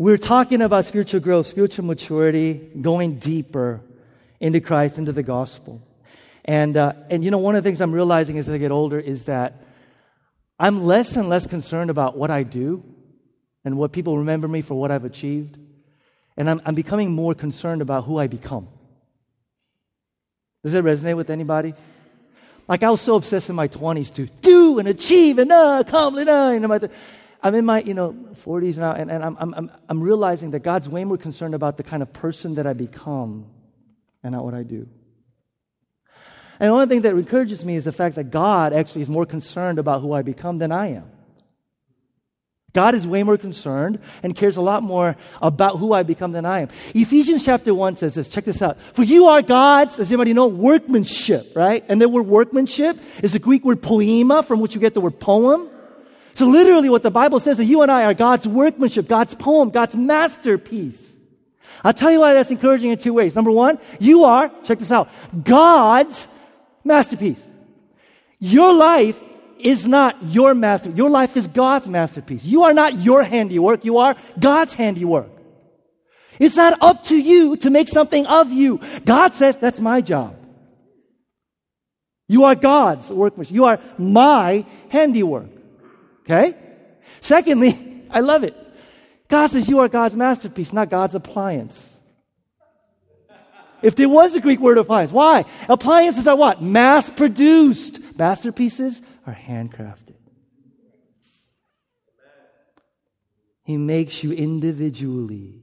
We're talking about spiritual growth, spiritual maturity, going deeper into Christ, into the gospel. And, uh, and you know, one of the things I'm realizing as I get older is that I'm less and less concerned about what I do and what people remember me for what I've achieved. And I'm, I'm becoming more concerned about who I become. Does that resonate with anybody? Like I was so obsessed in my 20s to do and achieve and uh, accomplish. Uh, and I'm, in my you know 40s now, and, and I'm, I'm, I'm realizing that God's way more concerned about the kind of person that I become and not what I do. And the only thing that encourages me is the fact that God actually is more concerned about who I become than I am. God is way more concerned and cares a lot more about who I become than I am. Ephesians chapter 1 says this. Check this out. For you are God's, does anybody know, workmanship, right? And the word workmanship is the Greek word poiema, from which you get the word poem. So literally what the Bible says is you and I are God's workmanship, God's poem, God's masterpiece. I'll tell you why that's encouraging in two ways. Number one, you are, check this out, God's masterpiece. Your life is not your master. Your life is God's masterpiece. You are not your handiwork. You are God's handiwork. It's not up to you to make something of you. God says, that's my job. You are God's workmanship. You are my handiwork. Okay? Secondly, I love it. God says you are God's masterpiece, not God's appliance. If there was a Greek word appliance, why? Appliances are what? Mass produced. Masterpieces are handcrafted. He makes you individually,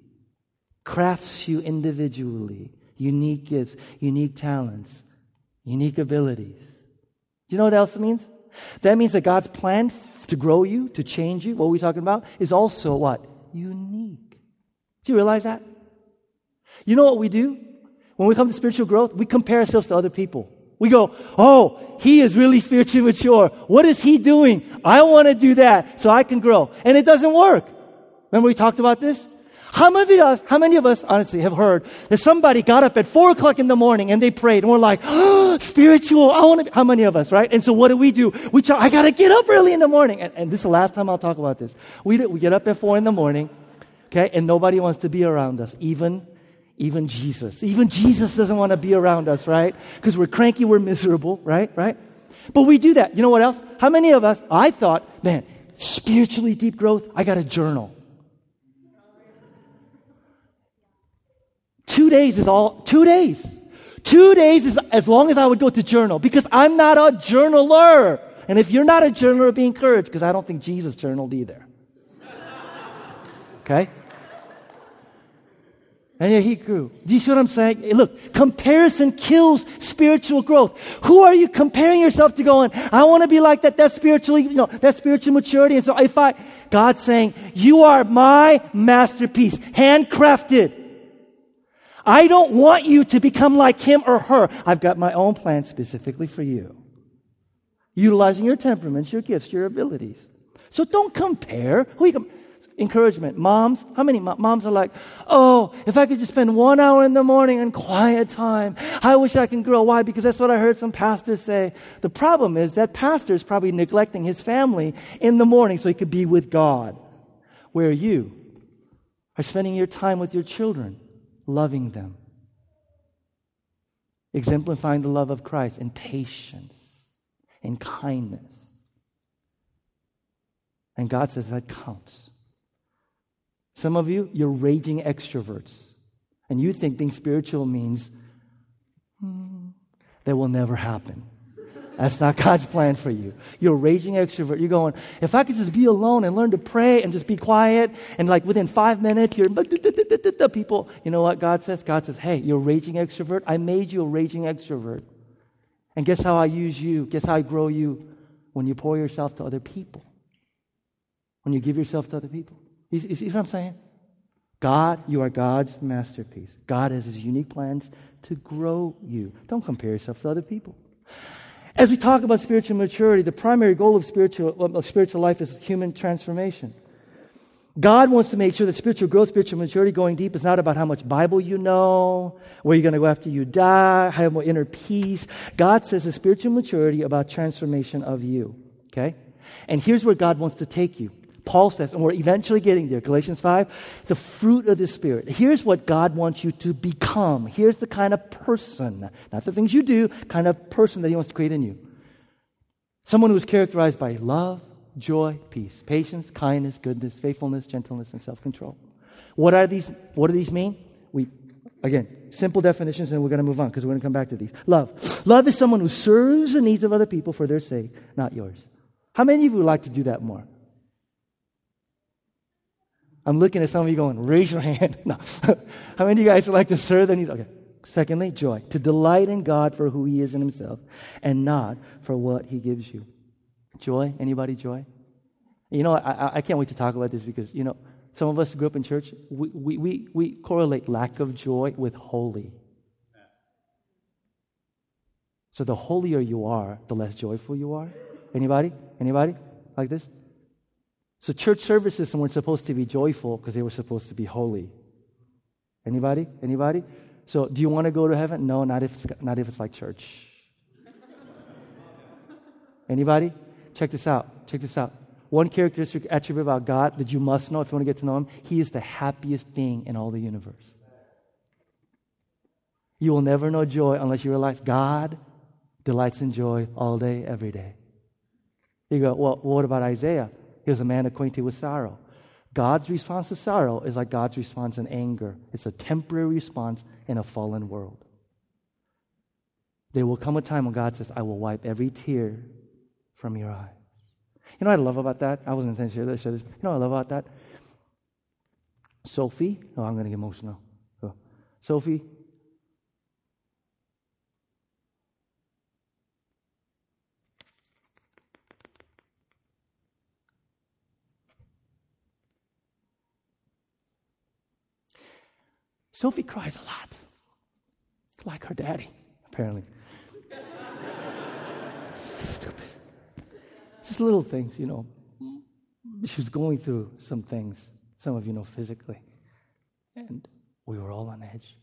crafts you individually, unique gifts, unique talents, unique abilities. Do you know what else it means? That means that God's plan to grow you, to change you, what we're we talking about, is also what? Unique. Do you realize that? You know what we do? When we come to spiritual growth, we compare ourselves to other people. We go, oh, he is really spiritually mature. What is he doing? I want to do that so I can grow. And it doesn't work. Remember we talked about this? How many of us, how many of us honestly have heard that somebody got up at four o'clock in the morning and they prayed and we're like, oh, spiritual, I want to, how many of us, right? And so what do we do? We try, I got to get up early in the morning. And, and, this is the last time I'll talk about this. We, we get up at four in the morning, okay, and nobody wants to be around us, even even Jesus. Even Jesus doesn't want to be around us, right? Because we're cranky, we're miserable, right? Right? But we do that. You know what else? How many of us, I thought, man, spiritually deep growth, I got a journal. Two days is all, two days. Two days is as long as I would go to journal because I'm not a journaler. And if you're not a journaler, be encouraged because I don't think Jesus journaled either. Okay? And yet he grew. Do you see what I'm saying? Look, comparison kills spiritual growth. Who are you comparing yourself to going, I want to be like that, that's spiritually, you know, that's spiritual maturity. And so if I, God's saying, you are my masterpiece, handcrafted. I don't want you to become like him or her. I've got my own plan specifically for you. Utilizing your temperaments, your gifts, your abilities. So don't compare. Who you com- encouragement. Moms, how many moms are like, oh, if I could just spend one hour in the morning in quiet time, I wish I can grow. Why? Because that's what I heard some pastors say. The problem is that pastor is probably neglecting his family in the morning so he could be with God. Where you are spending your time with your children, loving them, exemplifying the love of Christ in patience, in kindness. And God says that counts. Some of you, you're raging extroverts. And you think being spiritual means hmm, that will never happen. That's not God's plan for you. You're a raging extrovert. You're going, if I could just be alone and learn to pray and just be quiet, and like within five minutes, you're the people. You know what God says? God says, hey, you're a raging extrovert. I made you a raging extrovert. And guess how I use you? Guess how I grow you? When you pour yourself to other people. When you give yourself to other people. You, you see what I'm saying? God, you are God's masterpiece. God has his unique plans to grow you. Don't compare yourself to other people. As we talk about spiritual maturity, the primary goal of spiritual, of spiritual life is human transformation. God wants to make sure that spiritual growth, spiritual maturity, going deep is not about how much Bible you know, where you're going to go after you die, how more inner peace. God says the spiritual maturity about transformation of you. Okay? And here's where God wants to take you Paul says, and we're eventually getting there, Galatians 5, the fruit of the Spirit. Here's what God wants you to become. Here's the kind of person, not the things you do, kind of person that He wants to create in you. Someone who is characterized by love, joy, peace, patience, kindness, goodness, faithfulness, gentleness, and self control. What are these? What do these mean? We, again, simple definitions, and we're going to move on because we're going to come back to these. Love. Love is someone who serves the needs of other people for their sake, not yours. How many of you would like to do that more? I'm looking at some of you going, raise your hand. no. How many of you guys would like to serve the needs? Okay. Secondly, joy. To delight in God for who He is in Himself and not for what He gives you. Joy? Anybody joy? You know, I, I can't wait to talk about this because, you know, some of us who grew up in church, we, we, we, we correlate lack of joy with holy. So the holier you are, the less joyful you are. Anybody? Anybody like this? So church services weren't supposed to be joyful because they were supposed to be holy. Anybody? Anybody? So do you want to go to heaven? No, not if it's, not if it's like church. Anybody? Check this out. Check this out. One characteristic attribute about God that you must know if you want to get to know Him, He is the happiest being in all the universe. You will never know joy unless you realize God delights in joy all day, every day. You go, well, what about Isaiah? He was a man acquainted with sorrow. God's response to sorrow is like God's response in anger. It's a temporary response in a fallen world. There will come a time when God says, I will wipe every tear from your eyes. You know what I love about that? I wasn't intending to share this. You know what I love about that? Sophie, oh, I'm going to get emotional. Sophie, Sophie cries a lot, like her daddy, apparently. Stupid. Just little things, you know. She was going through some things, some of you know physically, and we were all on edge.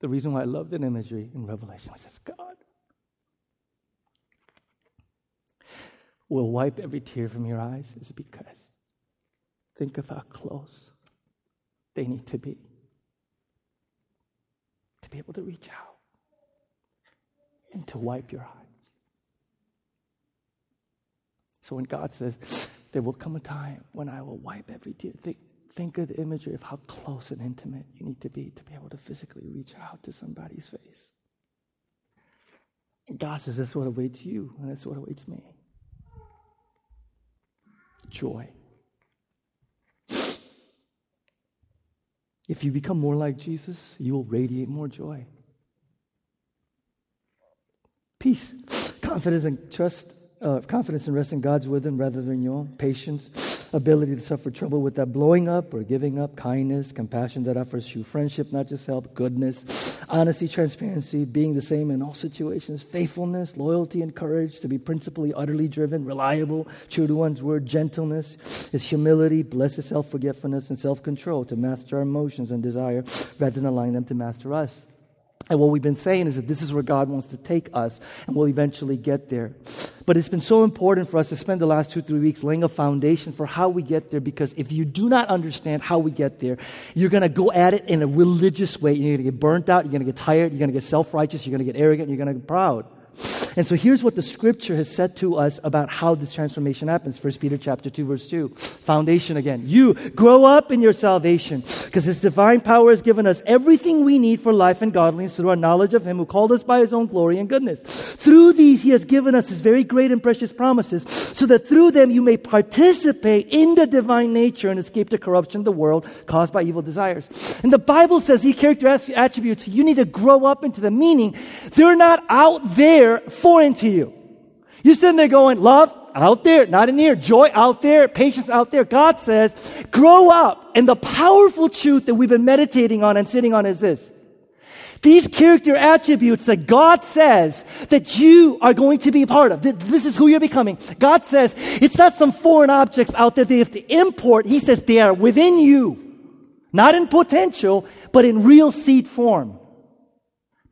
The reason why I love that imagery in Revelation was this God will wipe every tear from your eyes is because think of how close they need to be to be able to reach out and to wipe your eyes. So when God says, There will come a time when I will wipe every tear, think, think of the imagery of how close and intimate you need to be to be able to physically reach out to somebody's face. God says, That's what awaits you, and that's what awaits me joy. If you become more like Jesus, you will radiate more joy. Peace, confidence and trust, uh, confidence and rest in God's wisdom rather than your own. Patience, ability to suffer trouble without blowing up or giving up, kindness, compassion that offers you friendship, not just help, goodness, honesty, transparency, being the same in all situations, faithfulness, loyalty, and courage to be principally utterly driven, reliable, true to one's word, gentleness is humility, blessed self forgetfulness, and self control to master our emotions and desire rather than allowing them to master us. And what we've been saying is that this is where God wants to take us, and we'll eventually get there. But it's been so important for us to spend the last two, three weeks laying a foundation for how we get there, because if you do not understand how we get there, you're going to go at it in a religious way. You're going to get burnt out, you're going to get tired, you're going to get self righteous, you're going to get arrogant, you're going to get proud. And so here's what the scripture has said to us about how this transformation happens. 1 Peter chapter 2 verse 2. Foundation again. You grow up in your salvation because his divine power has given us everything we need for life and godliness through our knowledge of him who called us by his own glory and goodness. Through these he has given us his very great and precious promises so that through them you may participate in the divine nature and escape the corruption of the world caused by evil desires. And the Bible says these character attributes you need to grow up into the meaning they're not out there foreign to you. You're sitting there going, love out there, not in here, joy out there, patience out there. God says, grow up. And the powerful truth that we've been meditating on and sitting on is this. These character attributes that God says that you are going to be part of. This is who you're becoming. God says it's not some foreign objects out there that you have to import. He says they are within you. Not in potential, but in real seed form.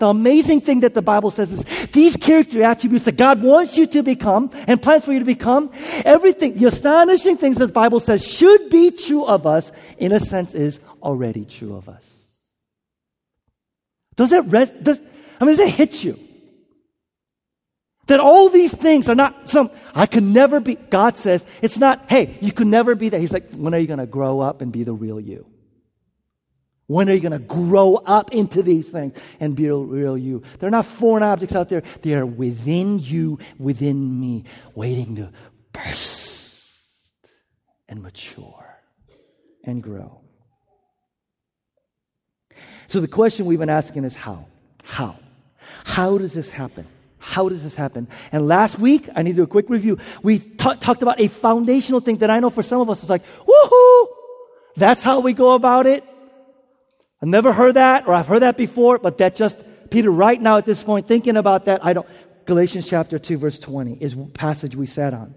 The amazing thing that the Bible says is these character attributes that God wants you to become and plans for you to become, everything, the astonishing things that the Bible says should be true of us, in a sense, is already true of us. Does it, res- does, I mean, does it hit you? That all these things are not some, I could never be, God says, it's not, hey, you could never be that. He's like, when are you going to grow up and be the real you? When are you going to grow up into these things and be real, you? They're not foreign objects out there. They are within you, within me, waiting to burst and mature and grow. So the question we've been asking is how? How? How does this happen? How does this happen? And last week, I need to do a quick review. We t- talked about a foundational thing that I know for some of us is like, woohoo! That's how we go about it. I've never heard that, or I've heard that before, but that just, Peter, right now at this point, thinking about that, I don't, Galatians chapter 2, verse 20 is passage we sat on.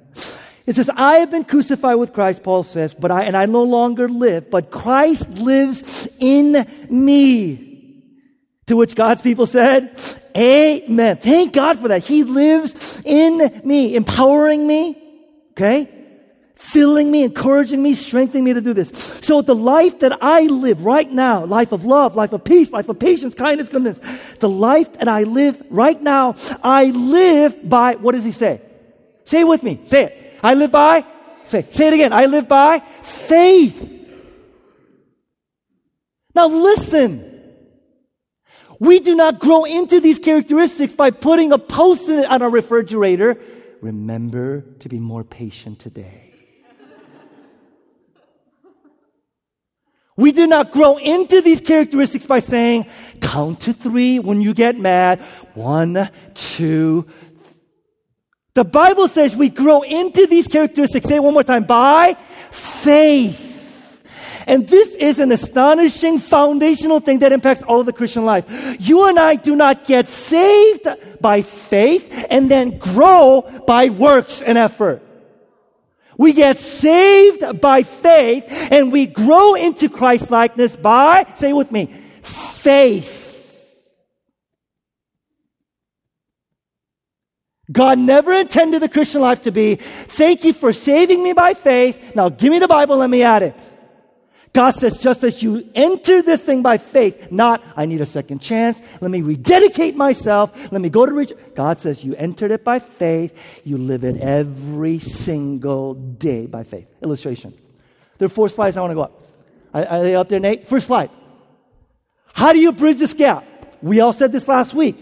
It says, I have been crucified with Christ, Paul says, but I, and I no longer live, but Christ lives in me. To which God's people said, Amen. Thank God for that. He lives in me, empowering me, okay? Filling me, encouraging me, strengthening me to do this. So the life that I live right now, life of love, life of peace, life of patience, kindness, goodness, the life that I live right now, I live by, what does he say? Say it with me. Say it. I live by faith. Say it again. I live by faith. Now listen. We do not grow into these characteristics by putting a post-it on our refrigerator. Remember to be more patient today. We do not grow into these characteristics by saying, count to three when you get mad. One, two. The Bible says we grow into these characteristics. Say it one more time. By faith. And this is an astonishing foundational thing that impacts all of the Christian life. You and I do not get saved by faith and then grow by works and effort. We get saved by faith and we grow into Christ likeness by, say with me, faith. God never intended the Christian life to be, thank you for saving me by faith. Now give me the Bible, let me add it. God says, just as you enter this thing by faith, not, I need a second chance, let me rededicate myself, let me go to reach. God says, you entered it by faith, you live it every single day by faith. Illustration. There are four slides I want to go up. Are, they up there, Nate? First slide. How do you bridge this gap? We all said this last week.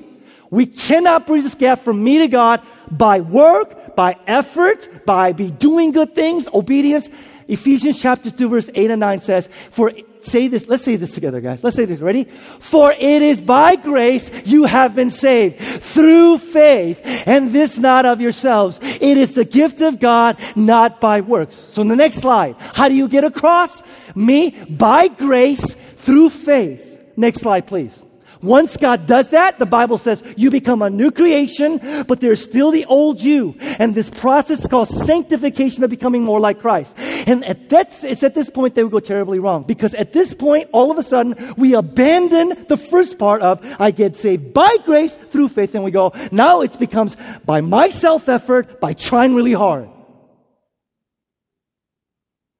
We cannot bridge this gap from me to God by work, by effort, by be doing good things, obedience. Ephesians chapter 2 verse 8 and 9 says, for, say this, let's say this together guys. Let's say this, ready? For it is by grace you have been saved through faith and this not of yourselves. It is the gift of God, not by works. So in the next slide, how do you get across? Me, by grace through faith. Next slide please. Once God does that, the Bible says you become a new creation, but there's still the old you. And this process is called sanctification of becoming more like Christ. And at that, it's at this point that we go terribly wrong. Because at this point, all of a sudden, we abandon the first part of I get saved by grace through faith, and we go, now it becomes by my self effort, by trying really hard.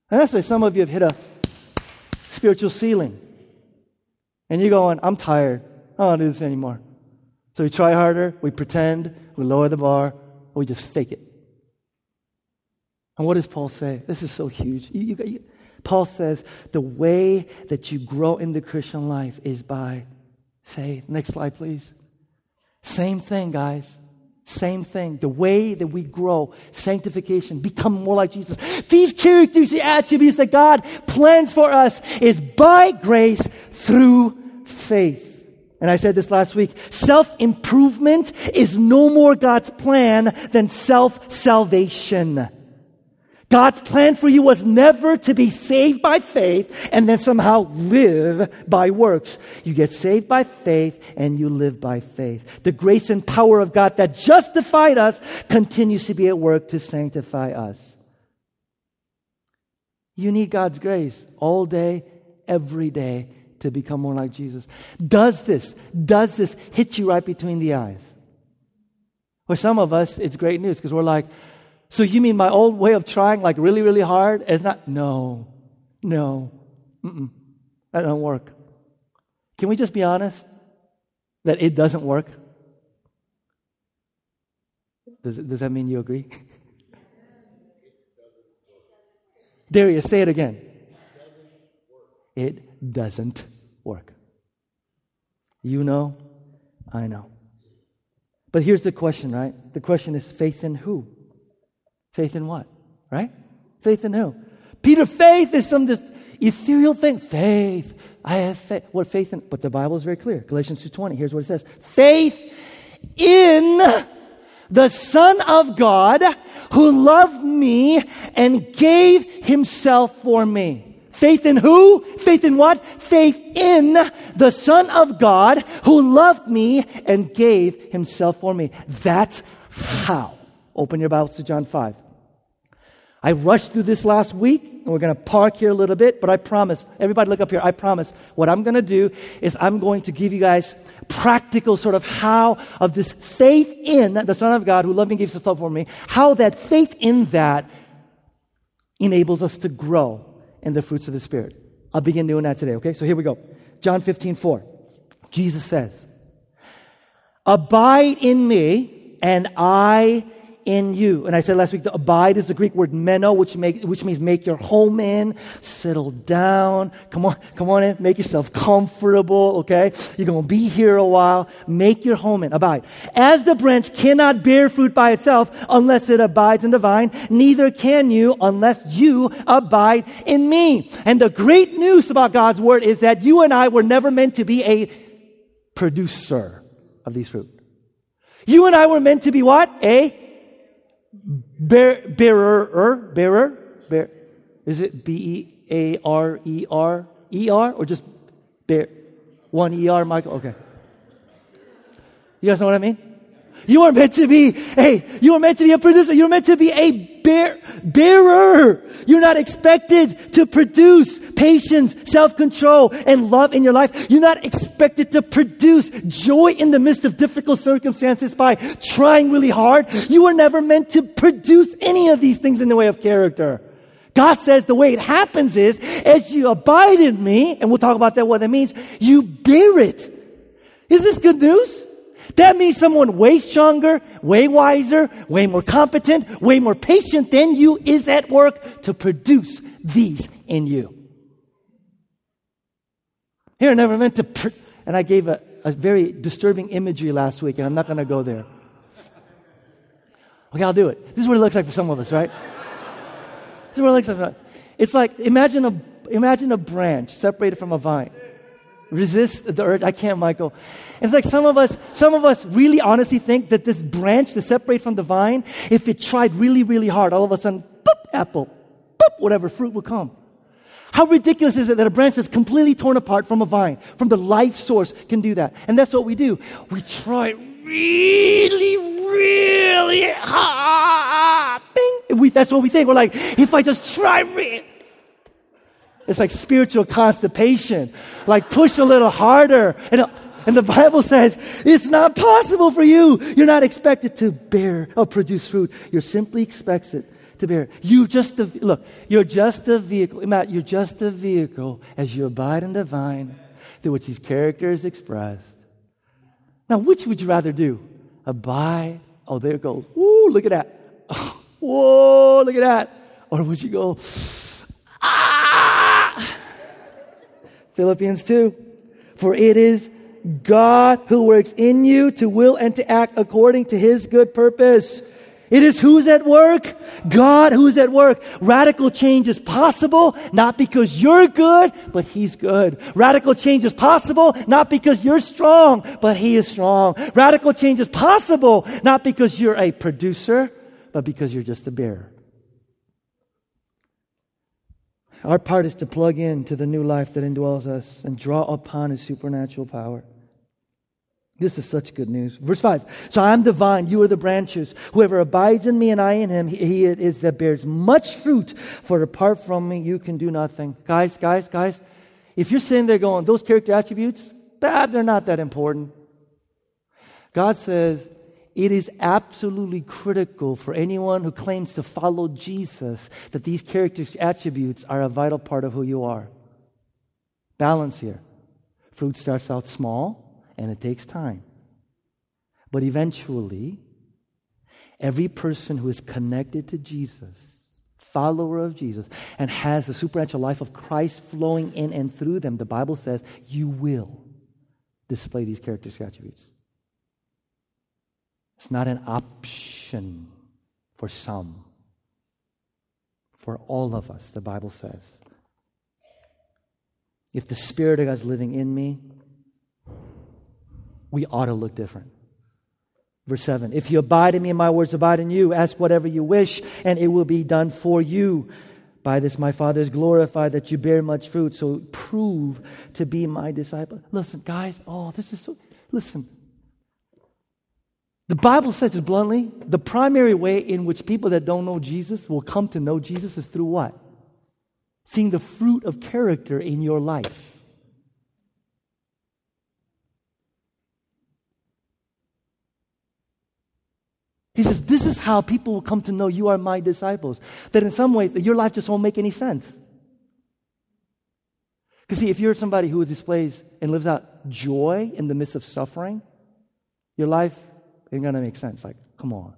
And that's why some of you have hit a spiritual ceiling. And you're going, I'm tired. I don't do this anymore. So we try harder, we pretend, we lower the bar, we just fake it. And what does Paul say? This is so huge. You, you, you, Paul says the way that you grow in the Christian life is by faith. Next slide, please. Same thing, guys. Same thing. The way that we grow, sanctification, become more like Jesus. These characters, the attributes that God plans for us is by grace through faith. And I said this last week self improvement is no more God's plan than self salvation. God's plan for you was never to be saved by faith and then somehow live by works. You get saved by faith and you live by faith. The grace and power of God that justified us continues to be at work to sanctify us. You need God's grace all day, every day to become more like Jesus? Does this, does this hit you right between the eyes? For some of us, it's great news because we're like, so you mean my old way of trying like really, really hard is not? No, no, Mm-mm. that don't work. Can we just be honest that it doesn't work? Does, does that mean you agree? Darius, say it again. It doesn't work. You know, I know. But here's the question, right? The question is faith in who? Faith in what? Right? Faith in who? Peter, faith is some this ethereal thing. Faith. I have faith. What faith in? But the Bible is very clear. Galatians 2.20. Here's what it says. Faith in the Son of God who loved me and gave himself for me. Faith in who? Faith in what? Faith in the Son of God who loved me and gave himself for me. That's how. Open your Bibles to John 5. I rushed through this last week, and we're going to park here a little bit, but I promise, everybody look up here, I promise, what I'm going to do is I'm going to give you guys practical sort of how of this faith in the Son of God who loved me and gave himself for me, how that faith in that enables us to grow in the fruits of the Spirit. I'll begin doing that today, okay? So here we go. John 15, 4. Jesus says, Abide in me, and I in you. And I said last week, the abide is the Greek word meno, which, make, which means make your home in, settle down. Come on, come on in, make yourself comfortable, okay? You're going to be here a while. Make your home in, abide. As the branch cannot bear fruit by itself unless it abides in the vine, neither can you unless you abide in me. And the great news about God's word is that you and I were never meant to be a producer of these fruit. You and I were meant to be what? A bear, bearer, er, bearer, bear, is it B E A R E R E R or just bear? One E R, Michael? Okay. You guys know what I mean? You are meant to be, hey, you are meant to be a producer. You're meant to be a bear, bearer. You're not expected to produce patience, self-control, and love in your life. You're not expected to produce joy in the midst of difficult circumstances by trying really hard. You were never meant to produce any of these things in the way of character. God says the way it happens is, as you abide in me, and we'll talk about that, what that means, you bear it. Is this good news? That means someone way stronger, way wiser, way more competent, way more patient than you is at work to produce these in you. Here, never meant to, pr- and I gave a, a very disturbing imagery last week, and I'm not going to go there. Okay, I'll do it. This is what it looks like for some of us, right? this is what it looks like. It's like imagine a imagine a branch separated from a vine resist the urge. I can't, Michael. It's like some of us, some of us really honestly think that this branch to separate from the vine, if it tried really, really hard, all of a sudden, boop, apple, boop, whatever fruit will come. How ridiculous is it that a branch that's completely torn apart from a vine, from the life source, can do that? And that's what we do. We try really, really hard. Bing. We, that's what we think. We're like, if I just try really, it's like spiritual constipation. Like push a little harder. And, and the Bible says it's not possible for you. You're not expected to bear or produce fruit. You're simply expected to bear. You just a, look. You're just a vehicle. Matt, you're just a vehicle as you abide in the vine through which His character is expressed. Now, which would you rather do? Abide. Oh, there it goes. Woo! Look at that. Oh, whoa! Look at that. Or would you go? Ah! Philippians 2. For it is God who works in you to will and to act according to his good purpose. It is who's at work? God who's at work. Radical change is possible, not because you're good, but He's good. Radical change is possible, not because you're strong, but He is strong. Radical change is possible, not because you're a producer, but because you're just a bearer. Our part is to plug in to the new life that indwells us and draw upon his supernatural power. This is such good news. Verse 5. So I am the vine, you are the branches. Whoever abides in me and I in him, he it is that bears much fruit. For apart from me, you can do nothing. Guys, guys, guys, if you're sitting there going, those character attributes, that they're not that important. God says it is absolutely critical for anyone who claims to follow Jesus that these character attributes are a vital part of who you are. Balance here. Fruit starts out small and it takes time. But eventually, every person who is connected to Jesus, follower of Jesus, and has the supernatural life of Christ flowing in and through them, the Bible says you will display these character attributes. It's not an option for some. For all of us, the Bible says. If the Spirit of God is living in me, we ought to look different. Verse 7 If you abide in me and my words abide in you, ask whatever you wish, and it will be done for you. By this my Father is glorified that you bear much fruit, so prove to be my disciple. Listen, guys, oh, this is so. Listen. The Bible says it bluntly the primary way in which people that don't know Jesus will come to know Jesus is through what? seeing the fruit of character in your life. He says, This is how people will come to know you are my disciples. That in some ways, your life just won't make any sense. Because, see, if you're somebody who displays and lives out joy in the midst of suffering, your life ain't going to make sense. Like, come on,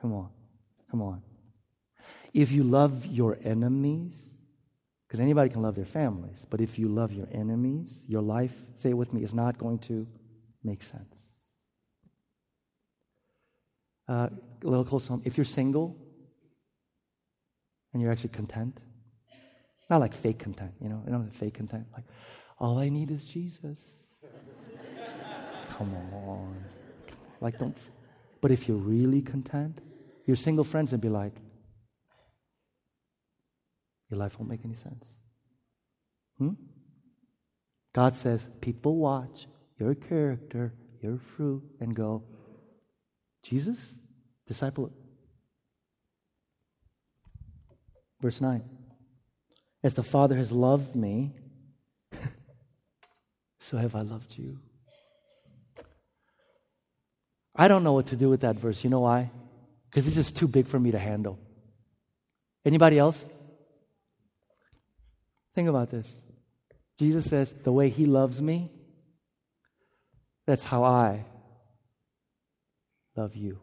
come on, come on. If you love your enemies, because anybody can love their families. But if you love your enemies, your life, say it with me, is not going to make sense. Uh, a little close home. If you're single and you're actually content, not like fake content, you know, not fake content. Like, all I need is Jesus. Come on. Like, don't. But if you're really content, your single friends would be like, your life won't make any sense. Hmm? God says, people watch your character, your fruit, and go, Jesus, disciple. Verse 9 As the Father has loved me, so have I loved you. I don't know what to do with that verse. You know why? Because it's just too big for me to handle. Anybody else? Think about this. Jesus says, The way He loves me, that's how I love you.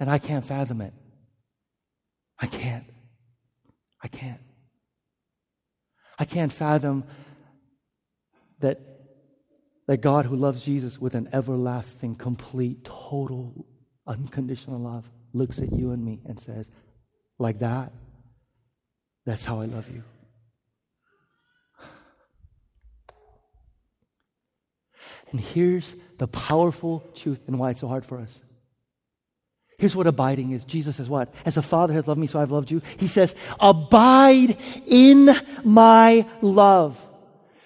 And I can't fathom it. I can't. I can't. I can't fathom that, that God who loves Jesus with an everlasting, complete, total, unconditional love looks at you and me and says, like that, that's how I love you. And here's the powerful truth and why it's so hard for us. Here's what abiding is. Jesus says, What? As the Father has loved me, so I've loved you. He says, Abide in my love.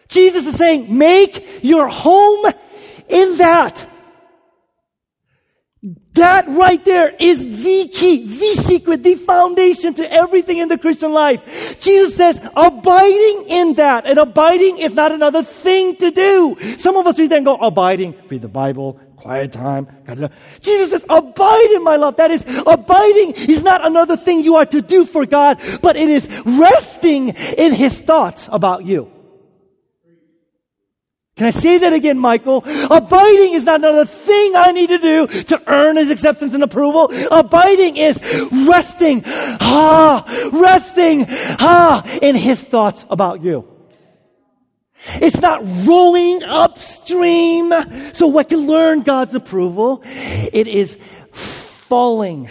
Jesus is saying, Make your home in that. That right there is the key, the secret, the foundation to everything in the Christian life. Jesus says, abiding in that. And abiding is not another thing to do. Some of us read that and go, abiding, read the Bible, quiet time. Jesus says, abide in my love. That is, abiding is not another thing you are to do for God, but it is resting in His thoughts about you. Can I say that again, Michael? Abiding is not another thing I need to do to earn his acceptance and approval. Abiding is resting, ah, resting, ah, in his thoughts about you. It's not rowing upstream so I can learn God's approval. It is falling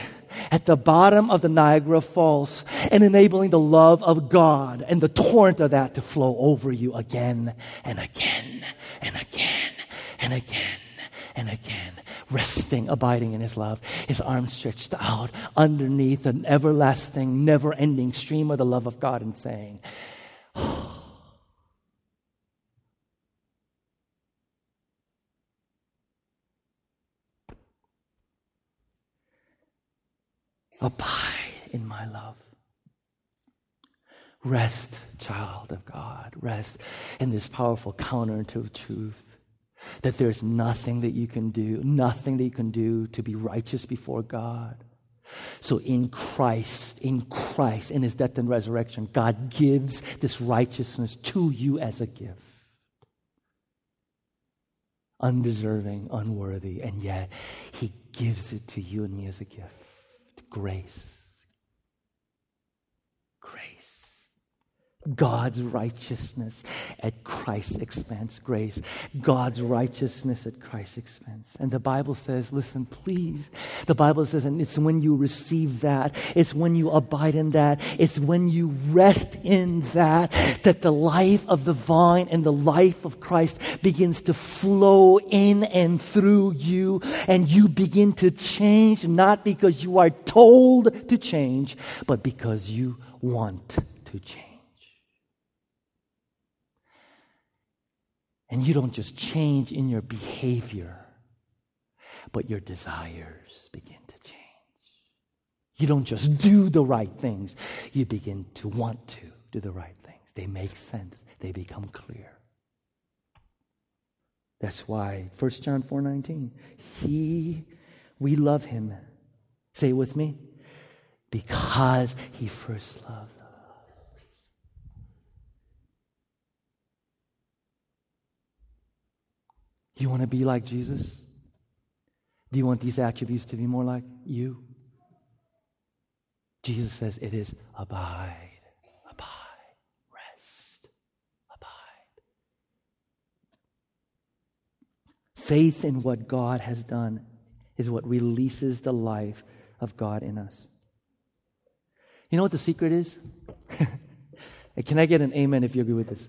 at the bottom of the Niagara Falls and enabling the love of God and the torrent of that to flow over you again and again and again and again and again, resting, abiding in His love, His arms stretched out underneath an everlasting, never ending stream of the love of God and saying, oh, Abide in my love. Rest, child of God. Rest in this powerful counter to truth that there's nothing that you can do, nothing that you can do to be righteous before God. So in Christ, in Christ, in his death and resurrection, God gives this righteousness to you as a gift. Undeserving, unworthy, and yet he gives it to you and me as a gift. Grace. God's righteousness at Christ's expense. Grace. God's righteousness at Christ's expense. And the Bible says, listen, please. The Bible says, and it's when you receive that, it's when you abide in that, it's when you rest in that, that the life of the vine and the life of Christ begins to flow in and through you. And you begin to change, not because you are told to change, but because you want to change. And you don't just change in your behavior, but your desires begin to change. You don't just do the right things, you begin to want to do the right things. They make sense, they become clear. That's why 1 John 4:19, he we love him. Say it with me. Because he first loved Do you want to be like Jesus? Do you want these attributes to be more like you? Jesus says it is abide, abide, rest, abide. Faith in what God has done is what releases the life of God in us. You know what the secret is? Can I get an amen if you agree with this?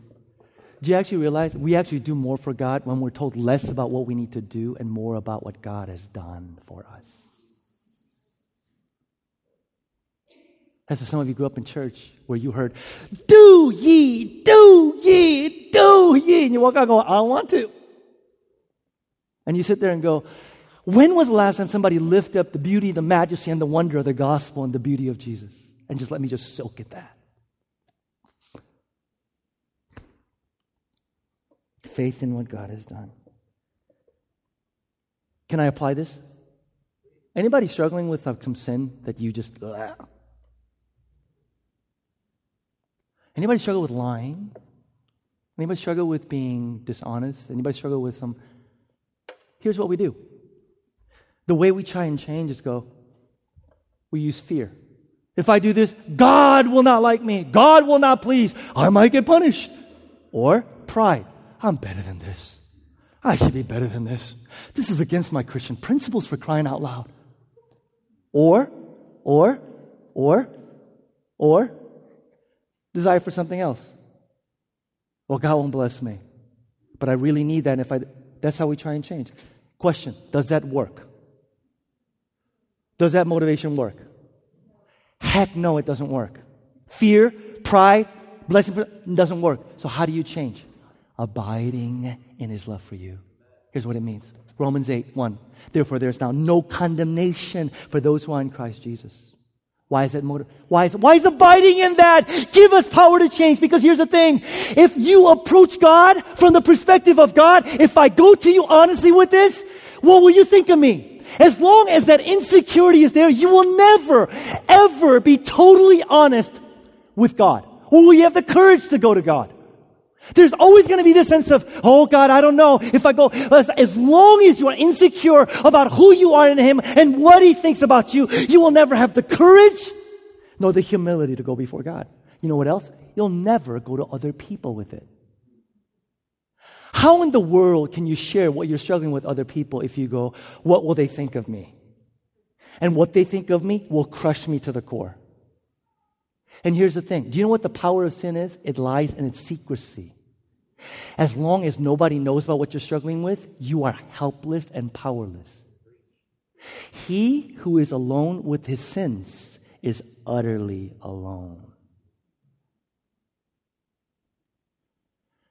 Do you actually realize we actually do more for God when we're told less about what we need to do and more about what God has done for us? As some of you grew up in church where you heard, do ye, do ye, do ye. And you walk out going, I want to. And you sit there and go, when was the last time somebody lifted up the beauty, the majesty, and the wonder of the gospel and the beauty of Jesus? And just let me just soak at that. Faith in what God has done. Can I apply this? Anybody struggling with some sin that you just. Ugh. Anybody struggle with lying? Anybody struggle with being dishonest? Anybody struggle with some. Here's what we do the way we try and change is go, we use fear. If I do this, God will not like me. God will not please. I might get punished. Or pride. I'm better than this. I should be better than this. This is against my Christian principles for crying out loud. Or, or, or, or, desire for something else. Well, God won't bless me. But I really need that. And if I, that's how we try and change. Question Does that work? Does that motivation work? Heck no, it doesn't work. Fear, pride, blessing doesn't work. So, how do you change? Abiding in his love for you. Here's what it means Romans 8 1. Therefore, there's now no condemnation for those who are in Christ Jesus. Why is that motive? Why is, why is abiding in that? Give us power to change. Because here's the thing. If you approach God from the perspective of God, if I go to you honestly with this, what will you think of me? As long as that insecurity is there, you will never, ever be totally honest with God. Or will you have the courage to go to God? There's always going to be this sense of, oh God, I don't know if I go. As, as, long as you are insecure about who you are in Him and what He thinks about you, you will never have the courage nor the humility to go before God. You know what else? You'll never go to other people with it. How in the world can you share what you're struggling with other people if you go, what will they think of me? And what they think of me will crush me to the core. And here's the thing do you know what the power of sin is? It lies in its secrecy. As long as nobody knows about what you're struggling with, you are helpless and powerless. He who is alone with his sins is utterly alone.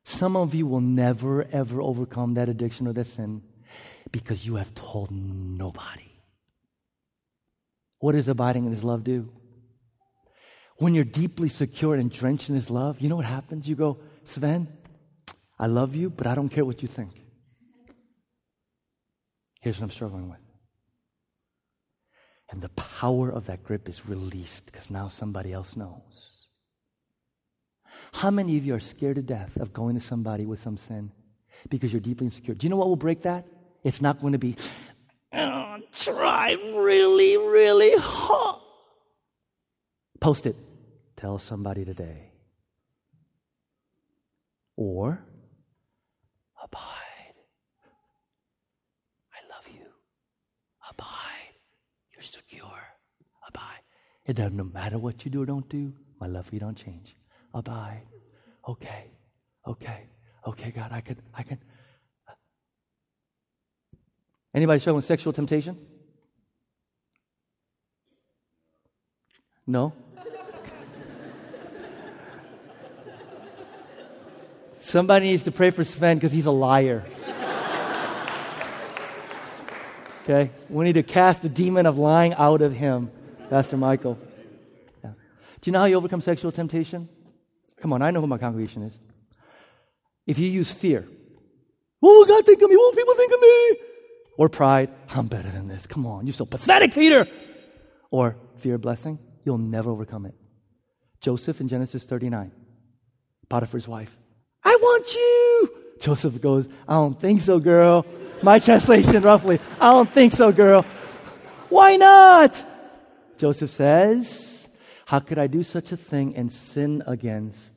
Some of you will never, ever overcome that addiction or that sin because you have told nobody. What does abiding in his love do? When you're deeply secure and drenched in His love, you know what happens? You go, Sven, I love you, but I don't care what you think. Here's what I'm struggling with. And the power of that grip is released because now somebody else knows. How many of you are scared to death of going to somebody with some sin because you're deeply insecure? Do you know what will break that? It's not going to be, oh, try really, really hard. Post it. Tell somebody today. Or abide. I love you. Abide. You're secure. Abide. It doesn't no matter what you do or don't do, my love for you don't change. Abide. Okay. Okay. Okay, God, I can I can Anybody struggling with sexual temptation? No? Somebody needs to pray for Sven because he's a liar. Okay? We need to cast the demon of lying out of him, Pastor Michael. Yeah. Do you know how you overcome sexual temptation? Come on, I know who my congregation is. If you use fear, what will God think of me? What will people think of me? Or pride, I'm better than this. Come on, you're so pathetic, Peter. Or fear of blessing, you'll never overcome it. Joseph in Genesis 39, Potiphar's wife, I want you. Joseph goes, I don't think so, girl. My translation, roughly, I don't think so, girl. Why not? Joseph says, How could I do such a thing and sin against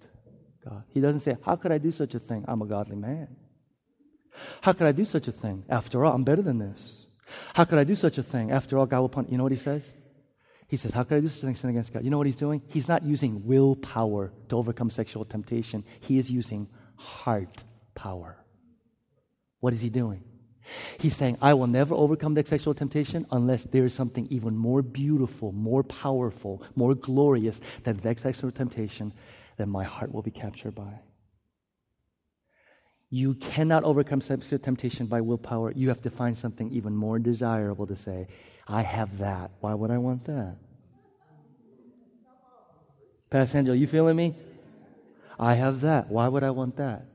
God? He doesn't say, How could I do such a thing? I'm a godly man. How could I do such a thing? After all, I'm better than this. How could I do such a thing? After all, God will punish. You know what he says? He says, How could I do such a sin against God? You know what he's doing? He's not using willpower to overcome sexual temptation, he is using heart power. What is he doing? He's saying, I will never overcome that sexual temptation unless there is something even more beautiful, more powerful, more glorious than that sexual temptation that my heart will be captured by. You cannot overcome sexual temptation by willpower. You have to find something even more desirable to say, I have that. Why would I want that? Pastor Angel, you feeling me? I have that. Why would I want that?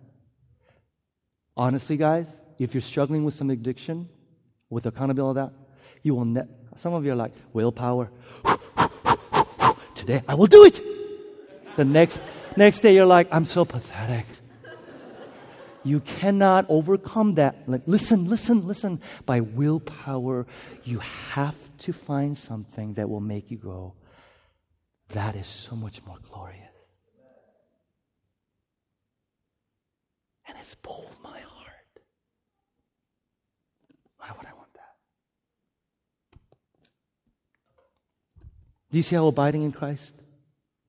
Honestly, guys, if you're struggling with some addiction, with accountability of that, you will ne- some of you are like, willpower. Today I will do it. The next next day you're like, I'm so pathetic. You cannot overcome that. Like, listen, listen, listen. By willpower, you have to find something that will make you go, that is so much more glorious. And it's pulled my heart. Why would I want that? Do you see how abiding in Christ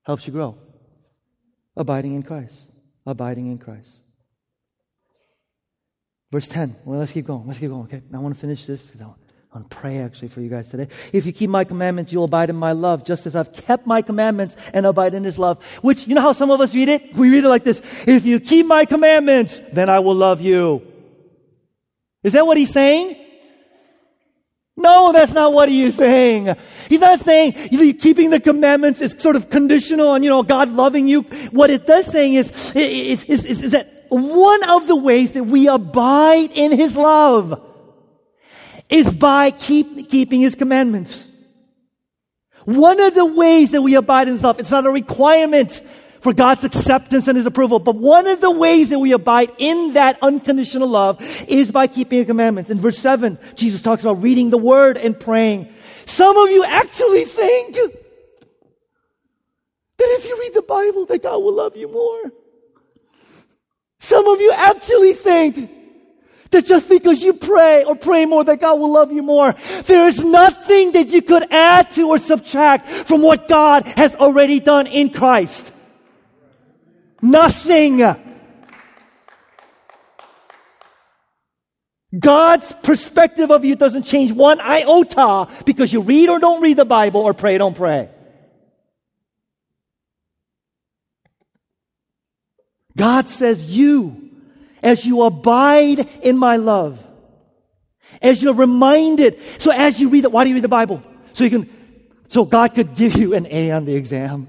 helps you grow? Abiding in Christ. Abiding in Christ. Verse 10. Well, let's keep going. Let's keep going. Okay. I want to finish this. I want to pray actually for you guys today. If you keep my commandments, you'll abide in my love, just as I've kept my commandments and abide in his love. Which, you know how some of us read it? We read it like this. If you keep my commandments, then I will love you. Is that what he's saying? No, that's not what he is saying. He's not saying keeping the commandments is sort of conditional on, you know, God loving you. What it does saying is, is, is, is that one of the ways that we abide in His love is by keep, keeping His commandments. One of the ways that we abide in His love, it's not a requirement for God's acceptance and His approval, but one of the ways that we abide in that unconditional love is by keeping His commandments. In verse 7, Jesus talks about reading the Word and praying. Some of you actually think that if you read the Bible, that God will love you more. Some of you actually think that just because you pray or pray more that God will love you more. There is nothing that you could add to or subtract from what God has already done in Christ. Nothing. God's perspective of you doesn't change one iota because you read or don't read the Bible or pray or don't pray. God says, You, as you abide in my love, as you're reminded. So as you read it, why do you read the Bible? So you can, so God could give you an A on the exam.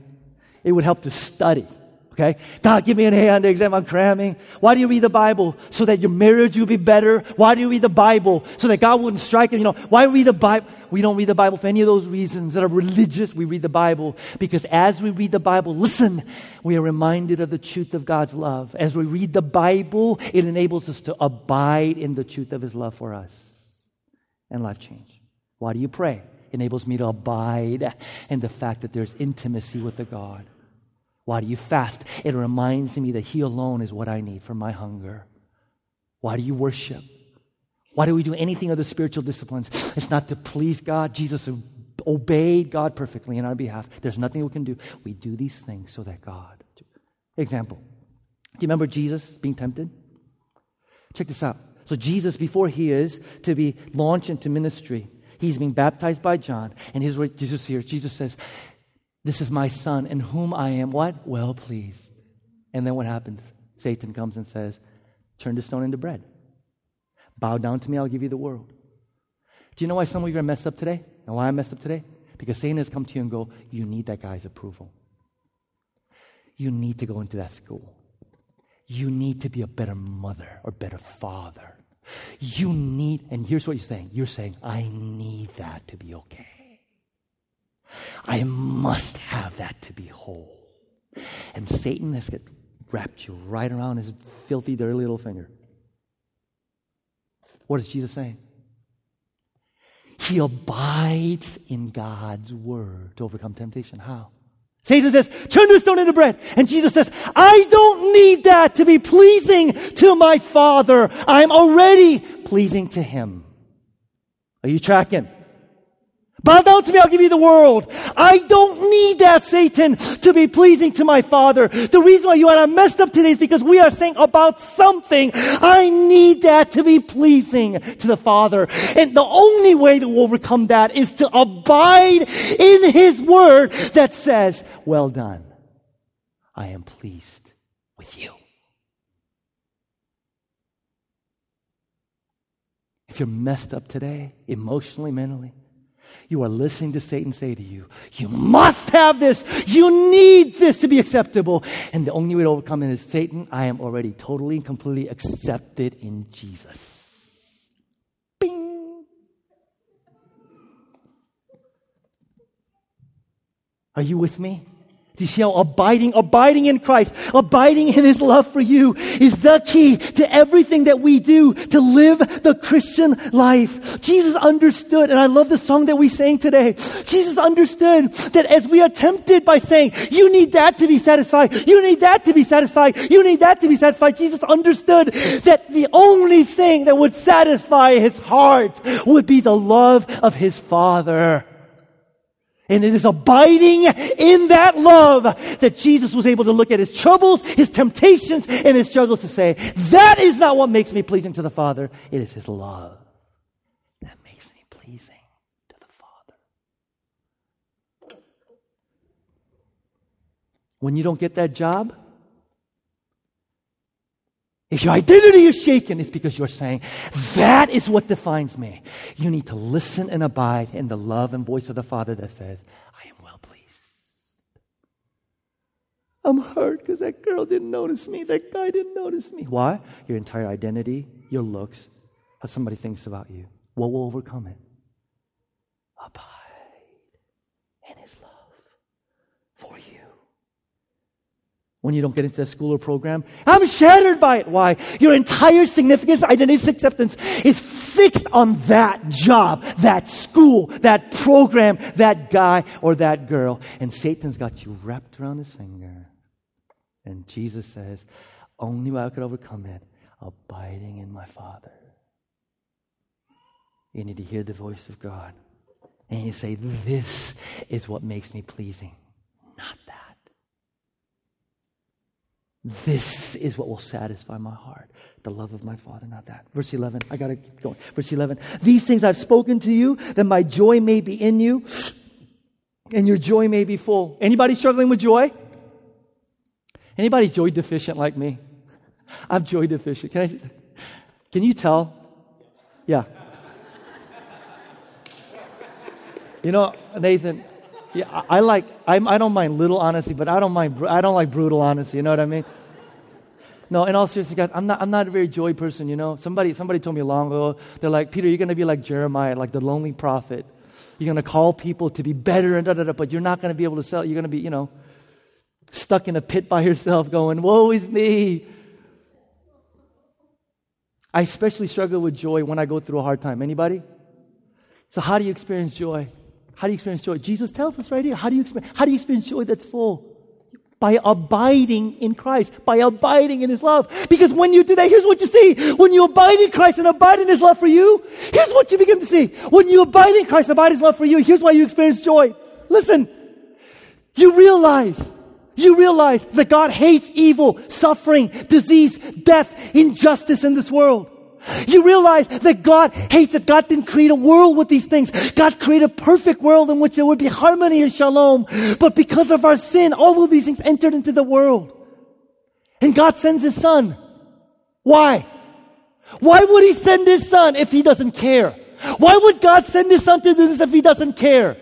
it would help to study. Okay? God, give me an A on the exam. I'm cramming. Why do you read the Bible? So that your marriage will be better. Why do you read the Bible? So that God wouldn't strike you. You know, why read the Bible? We don't read the Bible for any of those reasons that are religious. We read the Bible because as we read the Bible, listen, we are reminded of the truth of God's love. As we read the Bible, it enables us to abide in the truth of His love for us and life change. Why do you pray? It enables me to abide in the fact that there's intimacy with the God. Why do you fast? It reminds me that He alone is what I need for my hunger. Why do you worship? Why do we do anything of the spiritual disciplines? It's not to please God. Jesus obeyed God perfectly in our behalf. There's nothing we can do. We do these things so that God. Example. Do you remember Jesus being tempted? Check this out. So, Jesus, before he is to be launched into ministry, he's being baptized by John. And here's what Jesus here. Jesus says, this is my son in whom I am what? Well pleased. And then what happens? Satan comes and says, Turn the stone into bread. Bow down to me, I'll give you the world. Do you know why some of you are messed up today? And why I'm messed up today? Because Satan has come to you and go, You need that guy's approval. You need to go into that school. You need to be a better mother or better father. You need, and here's what you're saying you're saying, I need that to be okay. I must have that to be whole. And Satan has wrapped you right around his filthy, dirty little finger. What is Jesus saying? He abides in God's word to overcome temptation. How? Satan says, turn the stone into bread. And Jesus says, I don't need that to be pleasing to my Father. I'm already pleasing to Him. Are you tracking? Bow down to me, I'll give you the world. I don't need that, Satan, to be pleasing to my Father. The reason why you and I messed up today is because we are saying about something. I need that to be pleasing to the Father. And the only way to overcome that is to abide in His Word that says, Well done. I am pleased with you. If you're messed up today, emotionally, mentally, you are listening to Satan say to you, You must have this. You need this to be acceptable. And the only way to overcome it is Satan, I am already totally and completely accepted in Jesus. Bing. Are you with me? Do you see how abiding, abiding in Christ, abiding in His love for you is the key to everything that we do to live the Christian life. Jesus understood, and I love the song that we sang today. Jesus understood that as we are tempted by saying, you need that to be satisfied, you need that to be satisfied, you need that to be satisfied, Jesus understood that the only thing that would satisfy His heart would be the love of His Father. And it is abiding in that love that Jesus was able to look at his troubles, his temptations, and his struggles to say, that is not what makes me pleasing to the Father. It is his love that makes me pleasing to the Father. When you don't get that job, if your identity is shaken, it's because you're saying, that is what defines me. You need to listen and abide in the love and voice of the Father that says, I am well pleased. I'm hurt because that girl didn't notice me. That guy didn't notice me. Why? Your entire identity, your looks, how somebody thinks about you. What will overcome it? Abide in His love for you when you don't get into the school or program. I'm shattered by it. Why? Your entire significance, identity, acceptance is fixed on that job, that school, that program, that guy or that girl. And Satan's got you wrapped around his finger. And Jesus says, only way I could overcome it, abiding in my Father. You need to hear the voice of God. And you say, This is what makes me pleasing, not that. This is what will satisfy my heart. The love of my Father, not that. Verse 11. I got to keep going. Verse 11. These things I've spoken to you, that my joy may be in you, and your joy may be full. Anybody struggling with joy? Anybody joy deficient like me? I'm joy deficient. Can I? Can you tell? Yeah. You know, Nathan, Yeah, I, I like, I do not mind little honesty, but I don't mind, I don't like brutal honesty, you know what I mean? No, in all seriousness, guys, I'm not, I'm not a very joy person, you know? Somebody, somebody told me long ago, they're like, Peter, you're going to be like Jeremiah, like the lonely prophet. You're going to call people to be better and da da da, but you're not going to be able to sell. You're going to be, you know, stuck in a pit by yourself going, woe is me. I especially struggle with joy when I go through a hard time. Anybody? So how do you experience joy? How do you experience joy? Jesus tells us right here. How do you experience, how do you experience joy that's full? By abiding in Christ, by abiding in His love. Because when you do that, here's what you see. When you abide in Christ and abide in His love for you, here's what you begin to see. When you abide in Christ, abide in His love for you, here's why you experience joy. Listen, you realize you realize that God hates evil, suffering, disease, death, injustice in this world. You realize that God hates that God didn't create a world with these things. God created a perfect world in which there would be harmony and shalom. But because of our sin, all of these things entered into the world. And God sends His Son. Why? Why would He send His Son if He doesn't care? Why would God send His Son to do this if He doesn't care?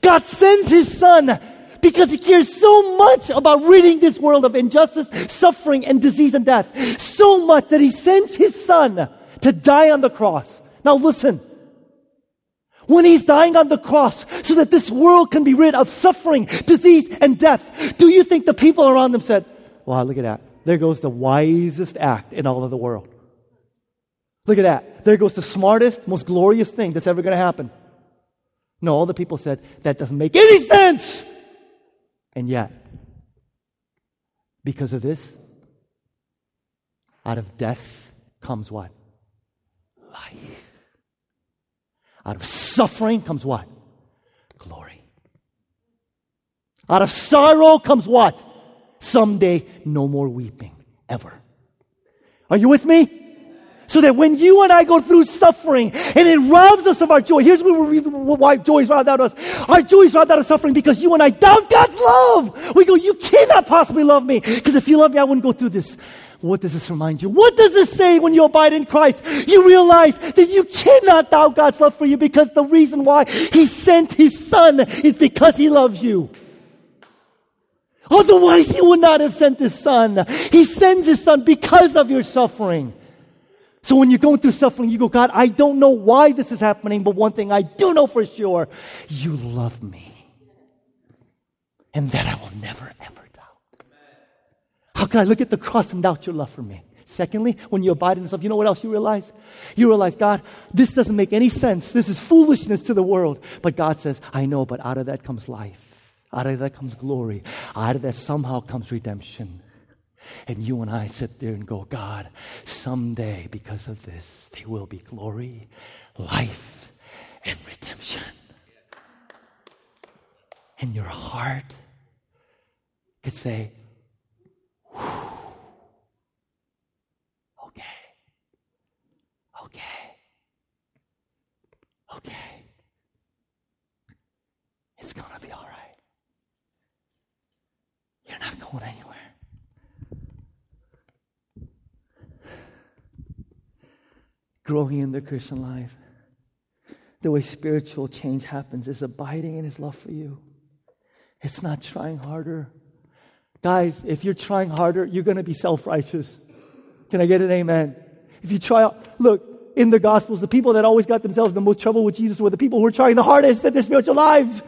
God sends His Son because he cares so much about ridding this world of injustice, suffering, and disease and death. So much that he sends his son to die on the cross. Now listen. When he's dying on the cross so that this world can be rid of suffering, disease, and death, do you think the people around him said, Wow, look at that. There goes the wisest act in all of the world. Look at that. There goes the smartest, most glorious thing that's ever going to happen. No, all the people said, That doesn't make any sense. And yet, because of this, out of death comes what? Life. Out of suffering comes what? Glory. Out of sorrow comes what? Someday, no more weeping, ever. Are you with me? So that when you and I go through suffering and it robs us of our joy, here's why joy is robbed out of us. Our joy is robbed out of suffering because you and I doubt God's love. We go, you cannot possibly love me because if you love me, I wouldn't go through this. What does this remind you? What does this say when you abide in Christ? You realize that you cannot doubt God's love for you because the reason why He sent His Son is because He loves you. Otherwise, He would not have sent His Son. He sends His Son because of your suffering. So when you're going through suffering, you go, God, I don't know why this is happening, but one thing I do know for sure you love me. And that I will never, ever doubt. How can I look at the cross and doubt your love for me? Secondly, when you abide in love, you know what else you realize? You realize, God, this doesn't make any sense. This is foolishness to the world. But God says, I know, but out of that comes life. Out of that comes glory. Out of that somehow comes redemption. And you and I sit there and go, God, someday because of this, there will be glory, life, and redemption. And your heart could say, okay, okay, okay. It's going to be all right. You're not going anywhere. Growing in the Christian life. The way spiritual change happens is abiding in His love for you. It's not trying harder. Guys, if you're trying harder, you're going to be self righteous. Can I get an amen? If you try, look, in the Gospels, the people that always got themselves the most trouble with Jesus were the people who were trying the hardest at their spiritual lives.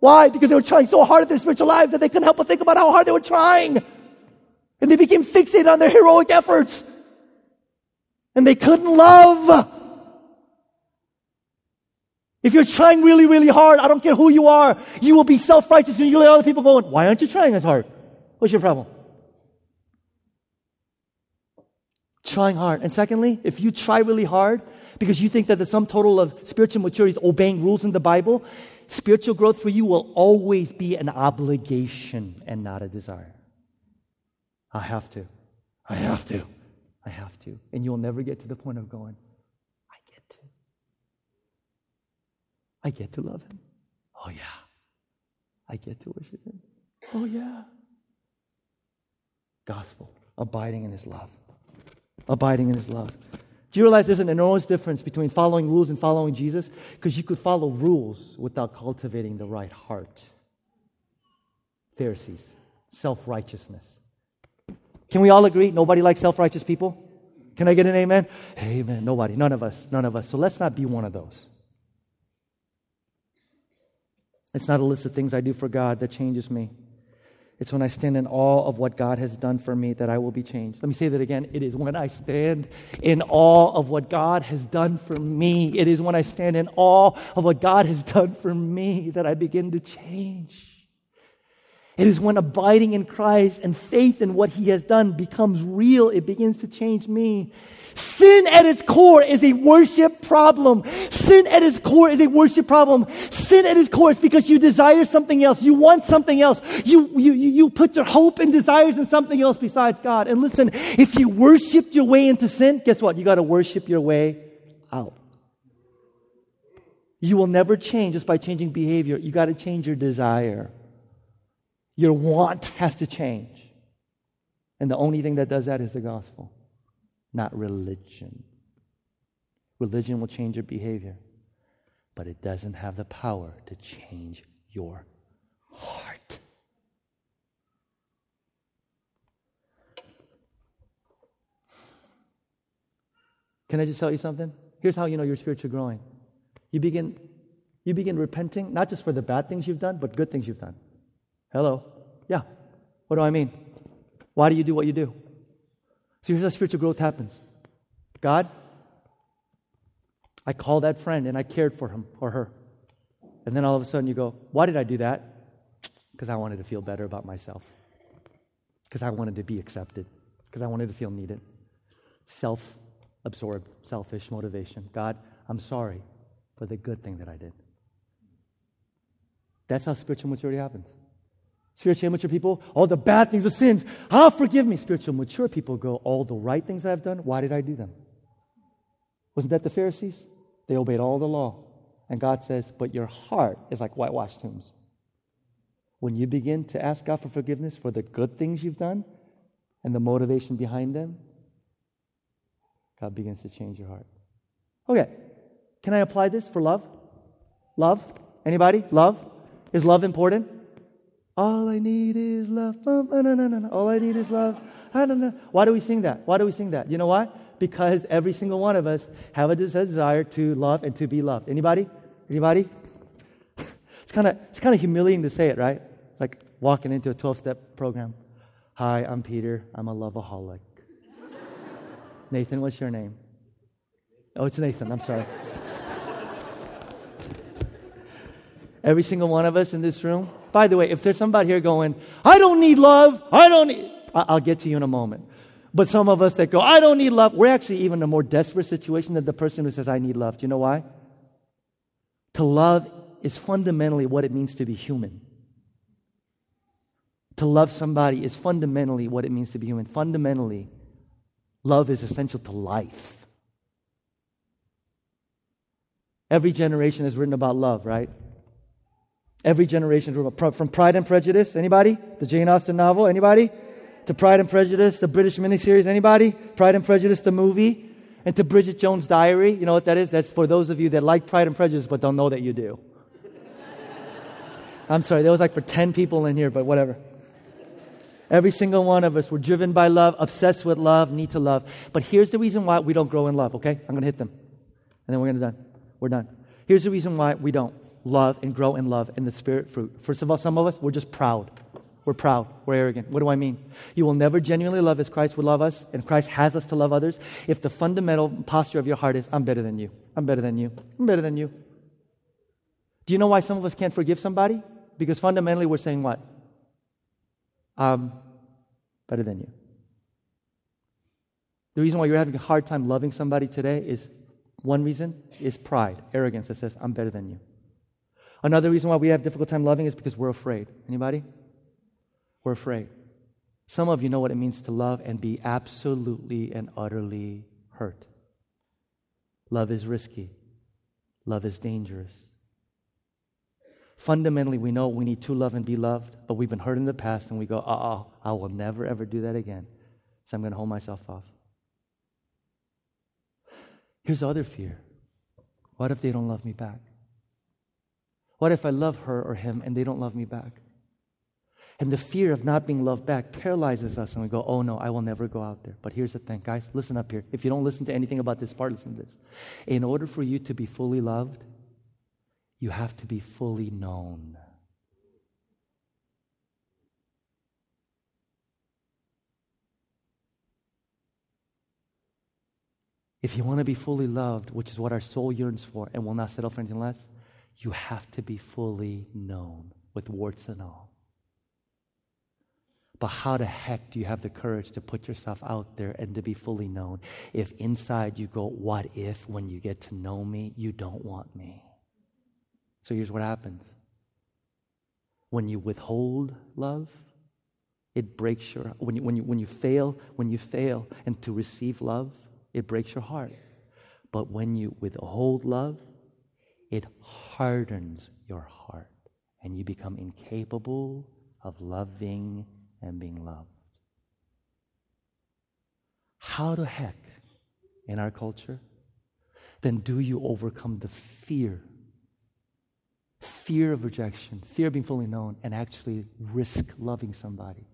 Why? Because they were trying so hard at their spiritual lives that they couldn't help but think about how hard they were trying. And they became fixated on their heroic efforts and they couldn't love. If you're trying really, really hard, I don't care who you are, you will be self righteous and you'll let other people going, Why aren't you trying as hard? What's your problem? Trying hard. And secondly, if you try really hard because you think that the sum total of spiritual maturity is obeying rules in the Bible, spiritual growth for you will always be an obligation and not a desire. I have to. I have to. I have to. And you'll never get to the point of going, I get to. I get to love him. Oh, yeah. I get to worship him. Oh, yeah. Gospel, abiding in his love. Abiding in his love. Do you realize there's an enormous difference between following rules and following Jesus? Because you could follow rules without cultivating the right heart. Pharisees, self righteousness. Can we all agree? Nobody likes self righteous people? Can I get an amen? Amen. Nobody. None of us. None of us. So let's not be one of those. It's not a list of things I do for God that changes me. It's when I stand in awe of what God has done for me that I will be changed. Let me say that again. It is when I stand in awe of what God has done for me. It is when I stand in awe of what God has done for me that I begin to change. It is when abiding in Christ and faith in what He has done becomes real, it begins to change me. Sin at its core is a worship problem. Sin at its core is a worship problem. Sin at its core is because you desire something else. You want something else. You, you, you put your hope and desires in something else besides God. And listen, if you worshiped your way into sin, guess what? You got to worship your way out. You will never change just by changing behavior. You got to change your desire. Your want has to change. And the only thing that does that is the gospel, not religion. Religion will change your behavior, but it doesn't have the power to change your heart. Can I just tell you something? Here's how you know you're spiritually growing. You begin, you begin repenting, not just for the bad things you've done, but good things you've done. Hello? Yeah. What do I mean? Why do you do what you do? So here's how spiritual growth happens God, I called that friend and I cared for him or her. And then all of a sudden you go, Why did I do that? Because I wanted to feel better about myself. Because I wanted to be accepted. Because I wanted to feel needed. Self absorbed, selfish motivation. God, I'm sorry for the good thing that I did. That's how spiritual maturity happens. Spiritually immature people, all the bad things, the sins, ah, forgive me. Spiritual mature people go, all the right things I've done, why did I do them? Wasn't that the Pharisees? They obeyed all the law. And God says, but your heart is like whitewashed tombs. When you begin to ask God for forgiveness for the good things you've done and the motivation behind them, God begins to change your heart. Okay, can I apply this for love? Love? Anybody? Love? Is love important? All I need is love. All I need is love. Why do we sing that? Why do we sing that? You know why? Because every single one of us have a desire to love and to be loved. Anybody? Anybody? It's kind of it's kind of humiliating to say it, right? It's like walking into a 12-step program. Hi, I'm Peter. I'm a loveaholic. Nathan, what's your name? Oh, it's Nathan. I'm sorry. Every single one of us in this room by the way, if there's somebody here going, I don't need love, I don't need, I'll get to you in a moment. But some of us that go, I don't need love, we're actually even in a more desperate situation than the person who says, I need love. Do you know why? To love is fundamentally what it means to be human. To love somebody is fundamentally what it means to be human. Fundamentally, love is essential to life. Every generation has written about love, right? Every generation from Pride and Prejudice, anybody? The Jane Austen novel, anybody? To Pride and Prejudice, the British miniseries, anybody? Pride and Prejudice, the movie? And to Bridget Jones' Diary, you know what that is? That's for those of you that like Pride and Prejudice but don't know that you do. I'm sorry, there was like for 10 people in here, but whatever. Every single one of us, we're driven by love, obsessed with love, need to love. But here's the reason why we don't grow in love, okay? I'm to hit them. And then we're to done. We're done. Here's the reason why we don't love and grow in love in the spirit fruit. First of all, some of us, we're just proud. We're proud. We're arrogant. What do I mean? You will never genuinely love as Christ would love us, and Christ has us to love others if the fundamental posture of your heart is, I'm better than you. I'm better than you. I'm better than you. Do you know why some of us can't forgive somebody? Because fundamentally we're saying what? I'm better than you. The reason why you're having a hard time loving somebody today is one reason is pride, arrogance that says, I'm better than you. Another reason why we have difficult time loving is because we're afraid. Anybody? We're afraid. Some of you know what it means to love and be absolutely and utterly hurt. Love is risky. Love is dangerous. Fundamentally, we know we need to love and be loved, but we've been hurt in the past and we go, oh, I will never ever do that again. So I'm going to hold myself off. Here's the other fear what if they don't love me back? What if I love her or him and they don't love me back? And the fear of not being loved back paralyzes us, and we go, oh no, I will never go out there. But here's the thing, guys, listen up here. If you don't listen to anything about this part, listen to this. In order for you to be fully loved, you have to be fully known. If you want to be fully loved, which is what our soul yearns for and will not settle for anything less, you have to be fully known with warts and all. But how the heck do you have the courage to put yourself out there and to be fully known if inside you go, What if when you get to know me, you don't want me? So here's what happens when you withhold love, it breaks your when you, when you when you fail when you fail and to receive love it breaks your heart but when you withhold love it hardens your heart and you become incapable of loving and being loved. How the heck in our culture then do you overcome the fear? Fear of rejection, fear of being fully known, and actually risk loving somebody.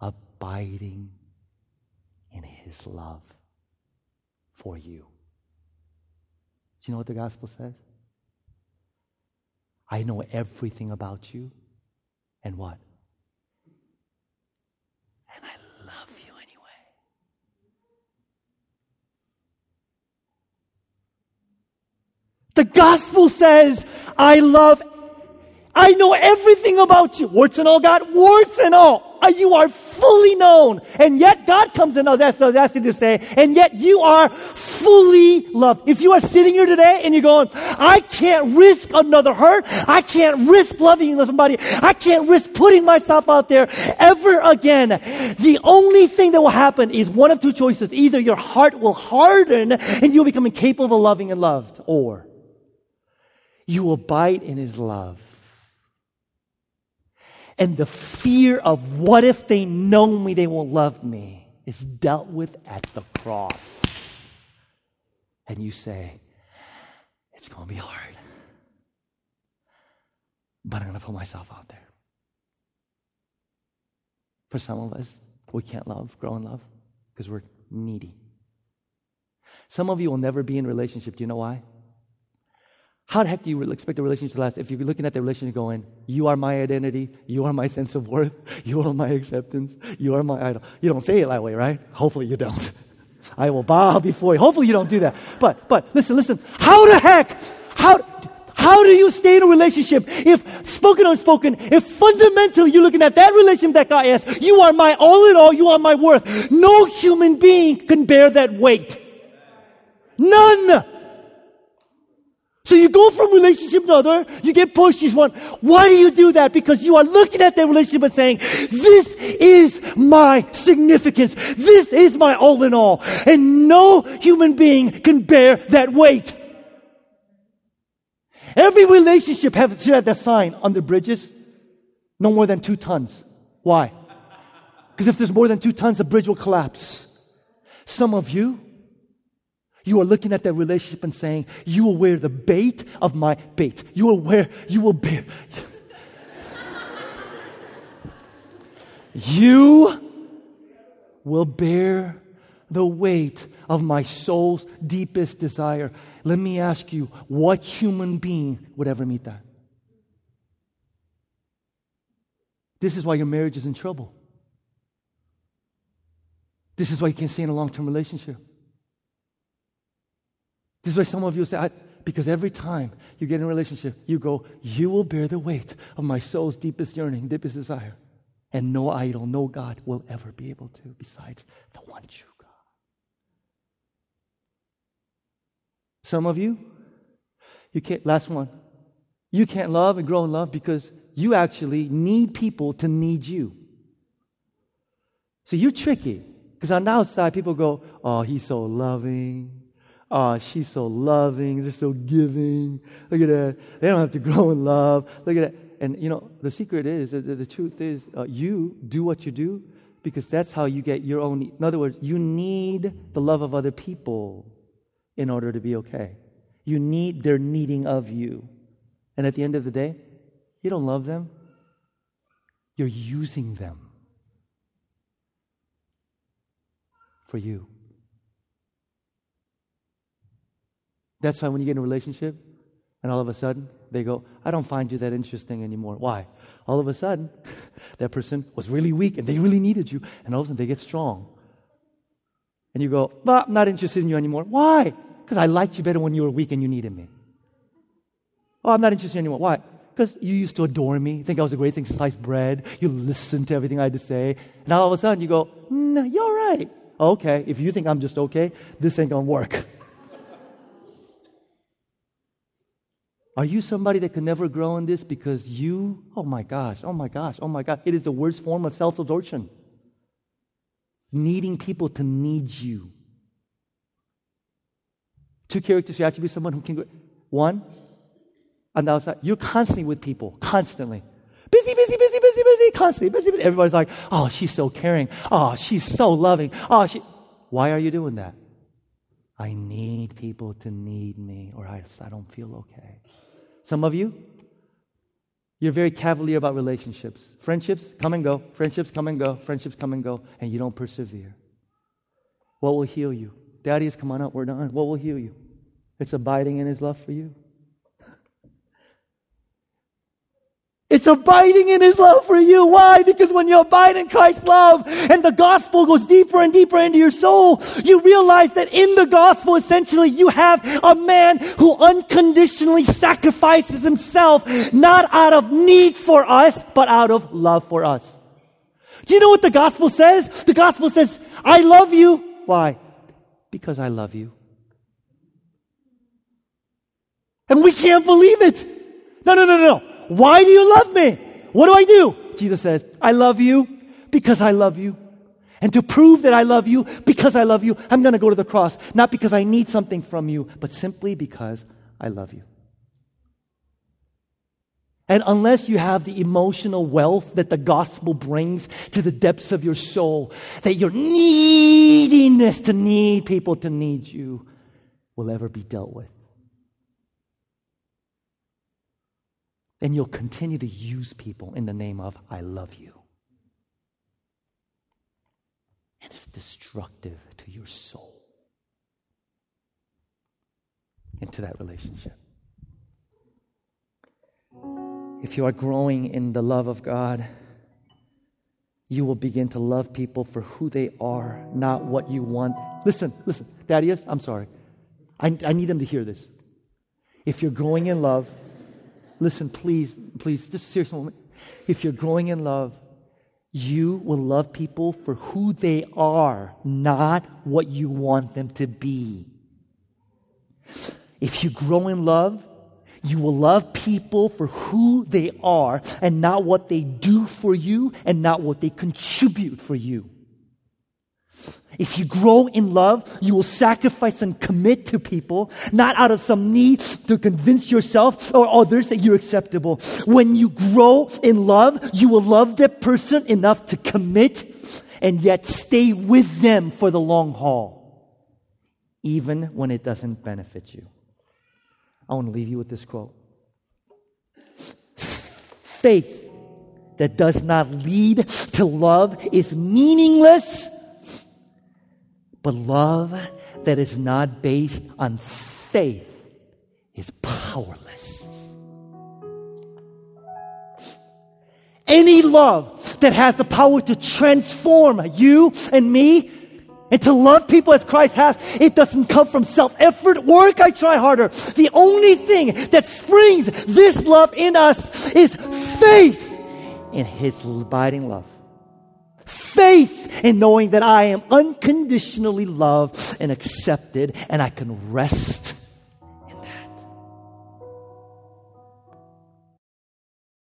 Abiding in his love for you. Do you know what the gospel says? I know everything about you. And what? And I love you anyway. The gospel says, I love, I know everything about you. Warts and all, God, warts and all. Uh, you are fully known. And yet God comes in, oh, that's the last thing to say, and yet you are fully loved. If you are sitting here today and you're going, I can't risk another hurt. I can't risk loving somebody. I can't risk putting myself out there ever again. The only thing that will happen is one of two choices. Either your heart will harden and you'll become incapable of loving and loved, or you will bite in his love and the fear of what if they know me, they won't love me is dealt with at the cross. And you say, it's going to be hard, but I'm going to put myself out there. For some of us, we can't love, grow in love, because we're needy. Some of you will never be in a relationship. Do you know why? How the heck do you expect a relationship to last if you're looking at the relationship going, you are my identity, you are my sense of worth, you are my acceptance, you are my idol. You don't say it that way, right? Hopefully you don't. I will bow before you. Hopefully you don't do that. But, but listen, listen. How the heck, how, how do you stay in a relationship if spoken or unspoken, if fundamentally you're looking at that relationship that God has, you are my all in all, you are my worth. No human being can bear that weight. None. So you go from relationship to another, you get pushed, you want, why do you do that? Because you are looking at that relationship and saying, this is my significance. This is my all in all. And no human being can bear that weight. Every relationship have, should have that sign on the bridges, no more than two tons. Why? Because if there's more than two tons, the bridge will collapse. Some of you, you are looking at that relationship and saying, You will wear the bait of my bait. You will wear, you will bear. you will bear the weight of my soul's deepest desire. Let me ask you, what human being would ever meet that? This is why your marriage is in trouble. This is why you can't stay in a long term relationship. This is why some of you say, because every time you get in a relationship, you go, You will bear the weight of my soul's deepest yearning, deepest desire. And no idol, no God will ever be able to, besides the one true God. Some of you, you can't, last one, you can't love and grow in love because you actually need people to need you. So you're tricky. Because on the outside, people go, Oh, he's so loving. Oh, she's so loving. They're so giving. Look at that. They don't have to grow in love. Look at that. And, you know, the secret is, the, the truth is, uh, you do what you do Because that's how you get your own. In other words, you need the love of other people in order to be okay. You need their needing of you. And at the end of the day, you don't love them, you're using them for you. That's why when you get in a relationship and all of a sudden they go, I don't find you that interesting anymore. Why? All of a sudden, that person was really weak and they really needed you, and all of a sudden they get strong. And you go, but I'm not interested in you anymore. Why? Because I liked you better when you were weak and you needed me. Oh, I'm not interested in you anymore. Why? Because you used to adore me, think I was a great thing, sliced bread. You listened to everything I had to say. And all of a sudden you go, no, you're right. Okay, if you think I'm just okay, this ain't gonna work. Are you somebody that can never grow in this because you, oh my gosh, oh my gosh, oh my God, it is the worst form of self absorption. Needing people to need you. Two characters you have to be someone who can. Grow. One, on the outside, you're constantly with people, constantly. Busy, busy, busy, busy, busy, constantly, busy, busy. Everybody's like, oh, she's so caring. Oh, she's so loving. Oh, she. Why are you doing that? I need people to need me, or I, I don't feel okay. Some of you, you're very cavalier about relationships. Friendships come and go, friendships come and go, friendships come and go, and you don't persevere. What will heal you? Daddy come on up, we're done. What will heal you? It's abiding in his love for you. It's abiding in His love for you. Why? Because when you abide in Christ's love and the gospel goes deeper and deeper into your soul, you realize that in the gospel, essentially, you have a man who unconditionally sacrifices himself, not out of need for us, but out of love for us. Do you know what the gospel says? The gospel says, I love you. Why? Because I love you. And we can't believe it. No, no, no, no. Why do you love me? What do I do? Jesus says, I love you because I love you. And to prove that I love you because I love you, I'm going to go to the cross. Not because I need something from you, but simply because I love you. And unless you have the emotional wealth that the gospel brings to the depths of your soul, that your neediness to need people to need you will ever be dealt with. Then you'll continue to use people in the name of, I love you. And it's destructive to your soul, and to that relationship. If you are growing in the love of God, you will begin to love people for who they are, not what you want. Listen, listen, Thaddeus, I'm sorry. I, I need them to hear this. If you're growing in love, listen, please, please, just a serious moment. If you're growing in love, you will love people for who they are, not what you want them to be. If you grow in love, you will love people for who they are and not what they do for you and not what they contribute for you. If you grow in love, you will sacrifice and commit to people, not out of some need to convince yourself or others that you're acceptable. When you grow in love, you will love that person enough to commit and yet stay with them for the long haul, even when it doesn't benefit you. I want to leave you with this quote Faith that does not lead to love is meaningless but love that is not based on faith is powerless. Any love that has the power to transform you and me and to love people as Christ has, it doesn't come from self effort, work, I try harder. The only thing that springs this love in us is faith in His abiding love faith in knowing that I am unconditionally loved and accepted, and I can rest